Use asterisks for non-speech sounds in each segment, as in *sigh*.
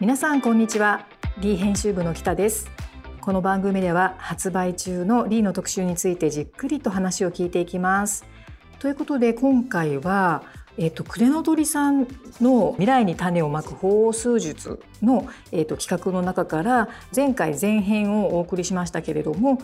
皆さんこんにちは。リー編集部の北です。この番組では発売中のリーの特集についてじっくりと話を聞いていきます。ということで今回はえっと、クレノドリさんの未来に種をまく法数術の、えっと、企画の中から前回前編をお送りしましたけれども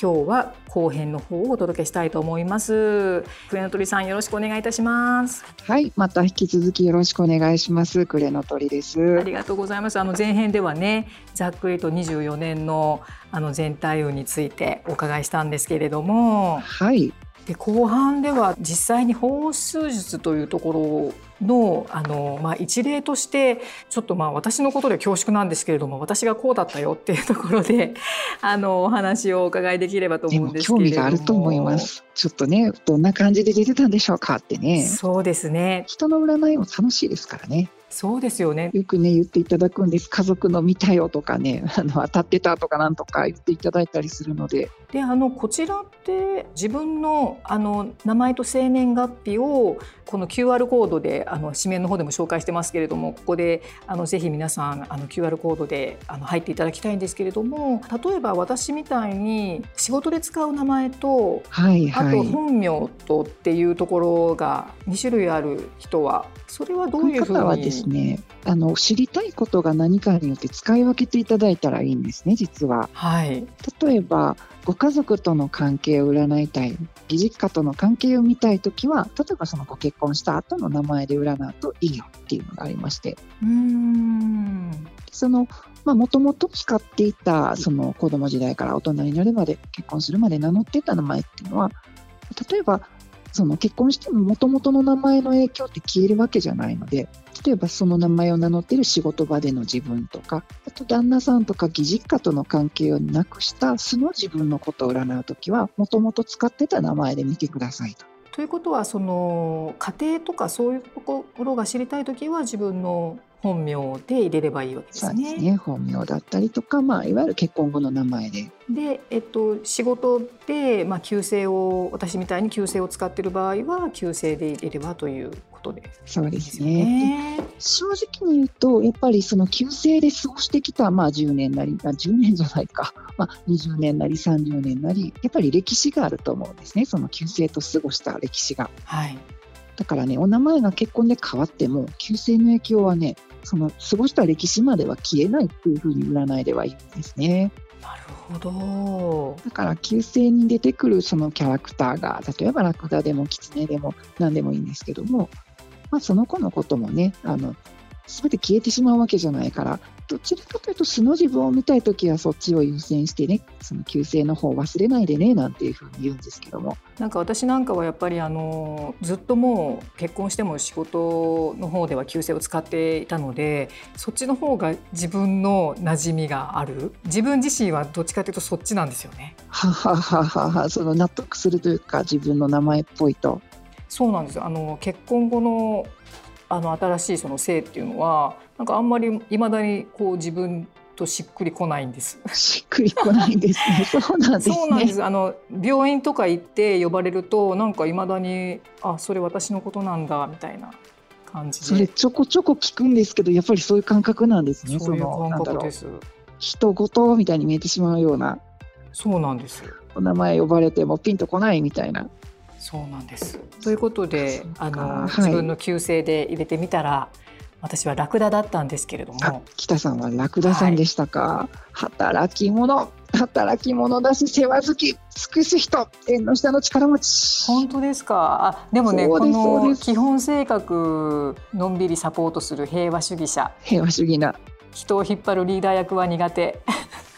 今日は後編の方をお届けしたいと思います。クレノトリさんよろしくお願いいたします。はいまた引き続きよろしくお願いします。クレノトリです。ありがとうございます。あの前編ではねざっくりと24年のあの全体運についてお伺いしたんですけれども。はい。で後半では実際に法数術というところのあの、まあ、一例としてちょっとまあ私のことで恐縮なんですけれども私がこうだったよっていうところで *laughs* あのお話をお伺いできればと思うんですけれども。興味があると思います。ちょっとねどんな感じで出てたんでしょうかってね。そうですね。人の占いも楽しいですからねそうですよね。よくね言っていただくんです。家族の見たよとかね *laughs* あの当たってたとかなんとか言っていただいたりするので。であのこちらって自分のあの名前と生年月日をこの QR コードであの紙面の方でも紹介してますけれどもここであのぜひ皆さんあの QR コードであの入っていただきたいんですけれども例えば私みたいに仕事で使う名前と、はいはい、あと本名とっていうところが2種類ある人はそれはどういうふうに？はですねあの知りたいことが何かによって使い分けていただいたらいいんですね実は。はい、例えばご家族との関係を占いたい義実家との関係を見たい時は例えばそのご結婚した後の名前で占うといいよっていうのがありまして。うん。そのもともと使っていたその子供時代から大人になるまで結婚するまで名乗っていた名前っていうのは例えばその結婚してももともとの名前の影響って消えるわけじゃないので例えばその名前を名乗ってる仕事場での自分とかあと旦那さんとか義実家との関係をなくした素の自分のことを占う時はもともと使ってた名前で見てくださいと。ということはその家庭とかそういうところが知りたい時は自分の本名で入れればいいわけですね。そうですね本名だったりとか、まあ、いわゆる結婚後の名前で。で、えっと、仕事で、まあ、旧姓を私みたいに旧姓を使っている場合は旧姓で入れればということで、そうですね。正直に言うとやっぱりその旧姓で過ごしてきた、まあ、10年なりあ10年じゃないか、まあ、20年なり30年なりやっぱり歴史があると思うんですねその旧姓と過ごした歴史が。はいだからね、お名前が結婚で変わっても、旧姓の影響はね、その過ごした歴史までは消えないっていうふうに占いでは言うんですね。なるほど。だから旧姓に出てくるそのキャラクターが、例えばラクダでもキツネでも何でもいいんですけども、まあ、その子のこともね、あの、全て消えてしまうわけじゃないからどちらかというと素の自分を見たいときはそっちを優先してねその旧姓の方忘れないでねなんていうふうに言うんですけどもなんか私なんかはやっぱりあのずっともう結婚しても仕事の方では旧姓を使っていたのでそっちの方が自分の馴染みがある自分自身はどっちかというとそっちなんですよね。はははははその納得するというか自分の名前っぽいと。そうなんですよあの結婚後のあの新しいその性っていうのはなんかあんまりいまだにこう自分としっくりこないんです。しっくりこないんですね。*laughs* そうなんですね。そうなんです。あの病院とか行って呼ばれるとなんかいまだにあそれ私のことなんだみたいな感じで。それちょこちょこ聞くんですけどやっぱりそういう感覚なんですね。そういう感覚です。人事みたいに見えてしまうような。そうなんです。お名前呼ばれてもピンとこないみたいな。そうなんです。ということで、あの、はい、自分の旧姓で入れてみたら、私はラクダだったんですけれども。北さんはラクダさんでしたか。はい、働き者、働き者だし世話好き、尽くす人、縁の下の力持ち。本当ですか。あ、でもね、この基本性格のんびりサポートする平和主義者。平和主義な。人を引っ張るリーダー役は苦手。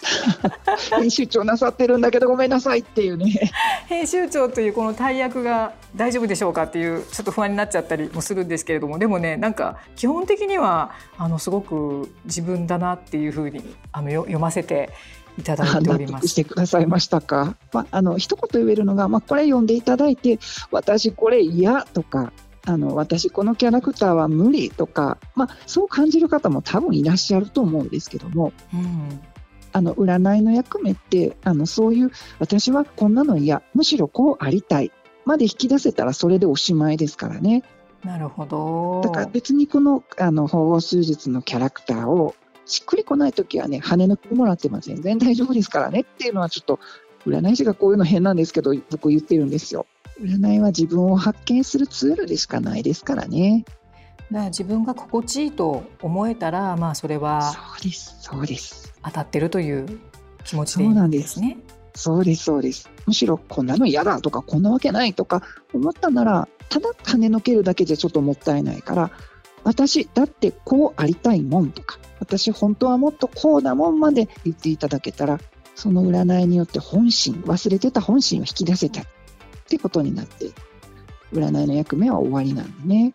*laughs* 編集長なさってるんだけどごめんなさいっていうね編集長というこの大役が大丈夫でしょうかっていうちょっと不安になっちゃったりもするんですけれどもでもねなんか基本的にはあのすごく自分だなっていうふうにあの読ませていただいております。*laughs* してくださいましたか。まあ、あの一言言えるのが、まあ、これ読んでいただいて私これ嫌とかあの私このキャラクターは無理とか、まあ、そう感じる方も多分いらっしゃると思うんですけども、うん、あの占いの役目ってあのそういう私はこんなの嫌むしろこうありたいまで引き出せたらそれでおしまいですからね。なるほどだから別にこのあの法号数術のキャラクターをしっくりこない時はね跳ね抜きもらっても全然大丈夫ですからねっていうのはちょっと占い師がこういうの変なんですけど僕言ってるんですよ。占いは自分を発見するツールでしかないですからね。だから自分が心地いいと思えたら、まあそれはそうですそうです当たってるという気持ちでいいんですね。そうですそうですむしろこんなの嫌だとかこんなわけないとか思ったならただ跳ねのけるだけじゃちょっともったいないから私だってこうありたいもんとか私本当はもっとこうだもんまで言っていただけたらその占いによって本心忘れてた本心を引き出せたってことになって占いの役目は終わりなんでね。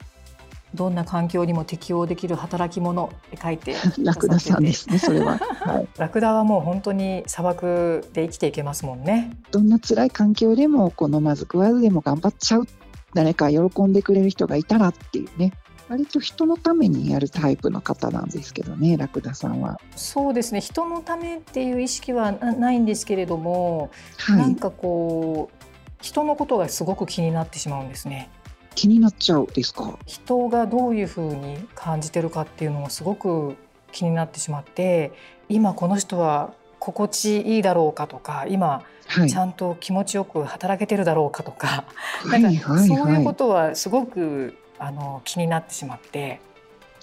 どんな環境にも適応できる働き者って書いてラクダさんですねそれは、はい、ラクダはもう本当に砂漠で生きていけますもんね。どんな辛い環境でもこのまず食わずでも頑張っちゃう誰か喜んでくれる人がいたらっていうね。割と人のためにやるタイプの方なんですけどね、ラクダさんは。そうですね、人のためっていう意識はないんですけれども、はい、なんかこう人のことがすごく気になってしまうんですね。気になっちゃうですか？人がどういうふうに感じてるかっていうのがすごく気になってしまって今この人は心地いいだろうかとか今、ちゃんと気持ちよく働けてるだろうかとか,、はい、なんかそういうことはすごくあの気になってしまって。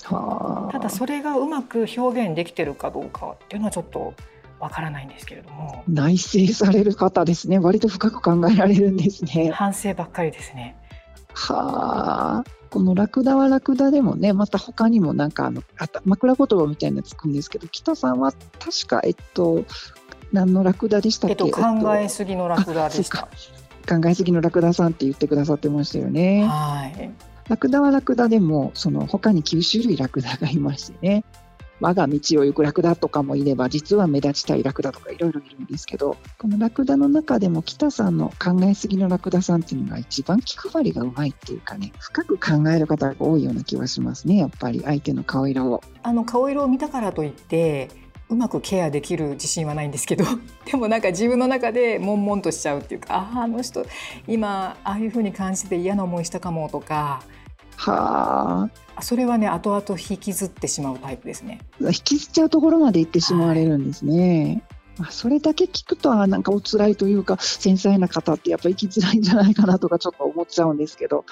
ただそれがうまく表現できてるかどうかっていうのはちょっとわからないんですけれども。内省される方ですね。割と深く考えられるんですね。反省ばっかりですねはあこのラクダはラクダでもねまた他にもなんかあのあ枕言葉みたいなのつくんですけど北さんは確かえっと何のラクダでしたっけ、えっと、考えすぎのラクダでした、考えすぎのラクダさんって言ってくださってましたよね。はい。ラクダはラクダでもその他に9種類ラクダがいましてね我が道を行くラクダとかもいれば実は目立ちたいラクダとかいろいろいるんですけどこのラクダの中でも北さんの考えすぎのラクダさんっていうのが一番気配りがうまいっていうかね深く考える方が多いような気はしますねやっぱり相手の顔色を。あの顔色を見たからといってうまくケアできる自信はないんですけど *laughs* でもなんか自分の中で悶々としちゃうっていうかあああの人今ああいうふうに感じて嫌な思いしたかもとかはあ。それはね後々引きずってしまうタイプですね。引きずっちゃうところまで行ってしまわれるんですね。はい、それだけ聞くとなんかお辛いというか繊細な方ってやっぱ生きづらいんじゃないかなとかちょっと思っちゃうんですけど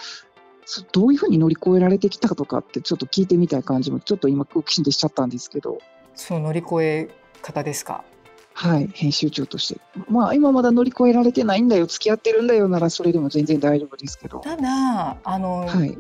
どういうふうに乗り越えられてきたとかってちょっと聞いてみたい感じもちょっと今好奇心でしちゃったんですけどその乗り越え方ですか？はい編集長としてまあ今まだ乗り越えられてないんだよ付き合ってるんだよならそれでも全然大丈夫ですけどただあの、はい、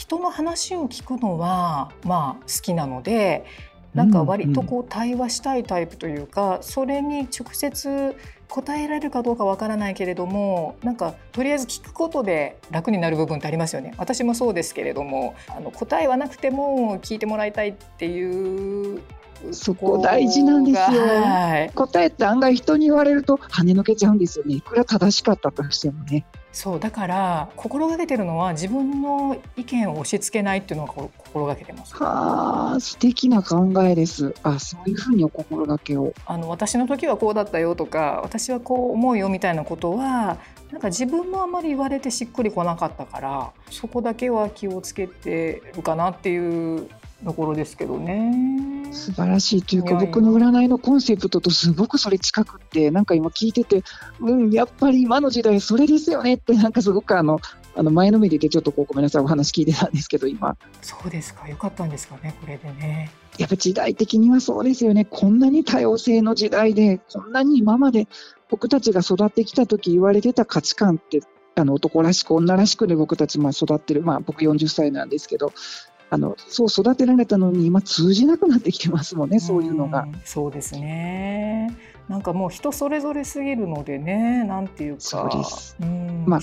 人の話を聞くのはまあ好きなのでなんか割とこう対話したいタイプというか、それに直接答えられるかどうかわからないけれどもなんかとりあえず聞くことで楽になる部分ってありますよね。私もそうですけれどもあの答えはなくても聞いてもらいたいっていうそこ大事なんですよ、はい、答えって案外人に言われると跳ねのけちゃうんですよねいくら正しかったとしてもねそうだから心がけてるのは自分の意見を押し付けないっていうのは心がけてます。はあ素敵な考えです。あそういうふうにお心がけを。あの私の時はこうだったよとか私はこう思うよみたいなことはなんか自分もあまり言われてしっくりこなかったからそこだけは気をつけてるかなっていうところですけどね。素晴らしいというか僕の占いのコンセプトとすごくそれ近くってなんか今聞いててうんやっぱり今の時代それですよねってなんかすごくあのあの前のめりでちょっとこうごめんなさいお話聞いてたんですけど今。そうですか。よかったんですかねこれでね。やっぱ時代的にはそうですよね。こんなに多様性の時代でこんなに今まで僕たちが育ってきた時言われてた価値観ってあの男らしく女らしくで僕たちまあ育ってる、まあ、僕40歳なんですけどあのそう育てられたのに今通じなくなってきてますもんね、そういうのが。そうですねなんかもう人それぞれすぎるのでね、なんていうか、そうです。まあ、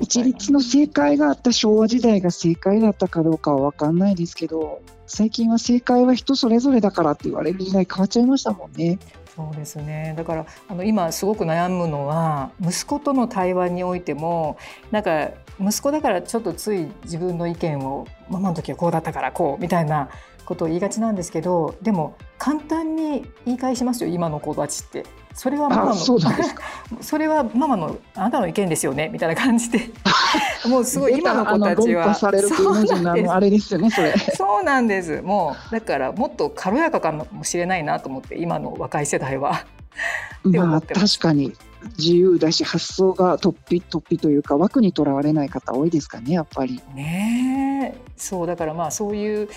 一律の正解があった昭和時代が正解だったかどうかは分かんないですけど、最近は正解は人それぞれだからって言われる時代変わっちゃいましたもんね。そうですねだからあの今すごく悩むのは息子との対話においてもなんか息子だからちょっとつい自分の意見をママの時はこうだったからこうみたいなことを言いがちなんですけどでも簡単に言い返しますよ今の子たちって。それはママの *laughs* それはママのあなたの意見ですよねみたいな感じで。*laughs* もうすごい今の子たちは。それそうなんです。もうだからもっと軽やかかもしれないなと思って今の若い世代は。*laughs* まあ確かに自由だし発想が突飛突飛というか枠にとらわれない方多いですかねやっぱり。ねそうだからまあそういう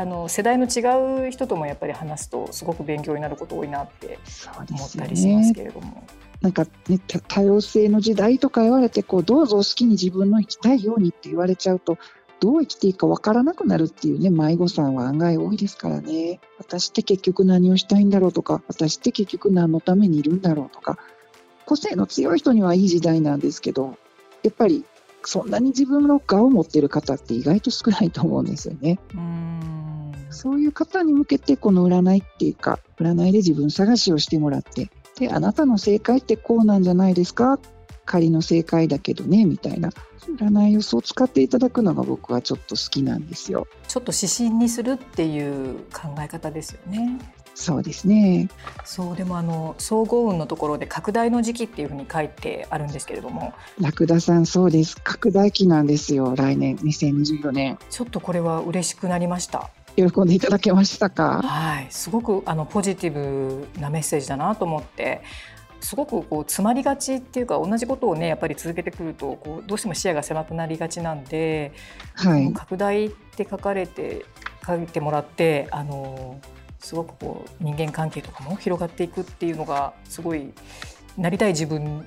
あの世代の違う人ともやっぱり話すとすごく勉強になること多いなって思ったりしますけれども。なんかね、多様性の時代とか言われてこうどうぞ好きに自分の生きたいようにって言われちゃうとどう生きていいかわからなくなるっていうね迷子さんは案外多いですからね私って結局何をしたいんだろうとか私って結局何のためにいるんだろうとか個性の強い人にはいい時代なんですけどやっぱりそんなに自分の顔を持ってる方って意外と少ないと思うんですよね。うんそういう方に向けてこの占いっていうか占いで自分探しをしてもらってであなたの正解ってこうなんじゃないですか？仮の正解だけどねみたいな占いをそう使っていただくのが僕はちょっと好きなんですよ。ちょっと指針にするっていう考え方ですよね。そうですね。そうでもあの総合運のところで拡大の時期っていうふうに書いてあるんですけれども、ラクダさんそうです。拡大期なんですよ。来年2024年。ちょっとこれは嬉しくなりました。喜んでいただけましたか？はい、すごくあのポジティブなメッセージだなと思って。すごくこう詰まりがちっていうか同じことをねやっぱり続けてくるとこうどうしても視野が狭くなりがちなんで、はい、拡大って書かれて書いてもらってあのすごくこう人間関係とかも広がっていくっていうのがすごいなりたい自分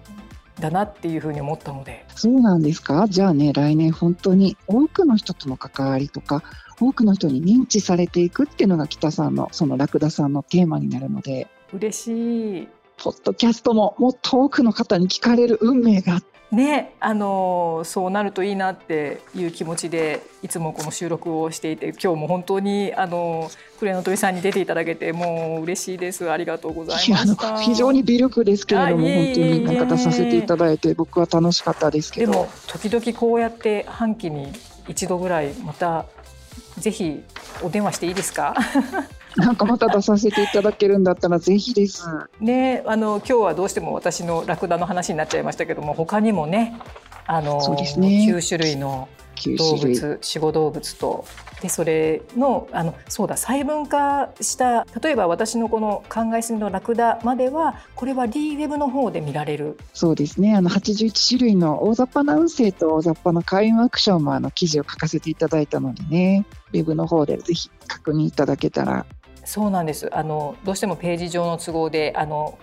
だなっていうふうに思ったので。そうなんですか？じゃあね来年本当に多くの人との関わりとか多くの人に認知されていくっていうのが北さんのそのラクダさんのテーマになるので。嬉しいポッドキャストももっと多くの方に聞かれる運命が。ね、あのそうなるといいなっていう気持ちでいつもこの収録をしていて今日も本当にあのクレの鳥さんに出ていただけてもう嬉しいです。ありがとうございました。非常に微力ですけれども本当になんか出させていただいて僕は楽しかったですけど。でも時々こうやって半期に一度ぐらいまたぜひお電話していいですか？なんかまた出させていただけるんだったらぜひです。ね、あの今日はどうしても私のラクダの話になっちゃいましたけども、他にもね、あのそうですね。9種類の動物、死後動物とでそれのあのそうだ細分化した例えば私のこの考えすぎのラクダまではこれは D ウェブの方で見られる。そうですね。あの81種類の大雑把な運勢と大雑把な開運アクションもあの記事を書かせていただいたのでねウェブの方でぜひ確認いただけたらそうなんです。あのどうしてもページ上の都合であの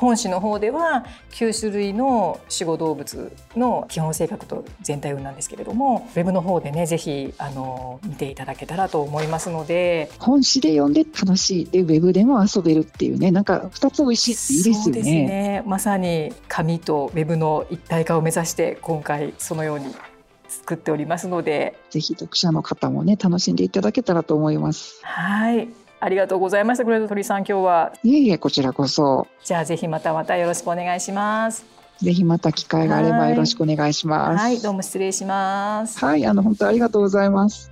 本誌の方では9種類の死後動物の基本性格と全体運なんですけれどもウェブの方でねぜひあの見ていただけたらと思いますので。本誌で読んで楽しい。でウェブでも遊べるっていうね。なんか2つ美味しいっていいですよね。ね。まさに紙とウェブの一体化を目指して今回そのように作っておりますので。ぜひ読者の方もね楽しんでいただけたらと思います。はいありがとうございました。グレード鳥さん、今日は。いえいえ、こちらこそ。じゃあ、ぜひまたまたよろしくお願いします。ぜひまた機会があればよろしくお願いします。はい、どうも失礼します。はい、あの本当ありがとうございます。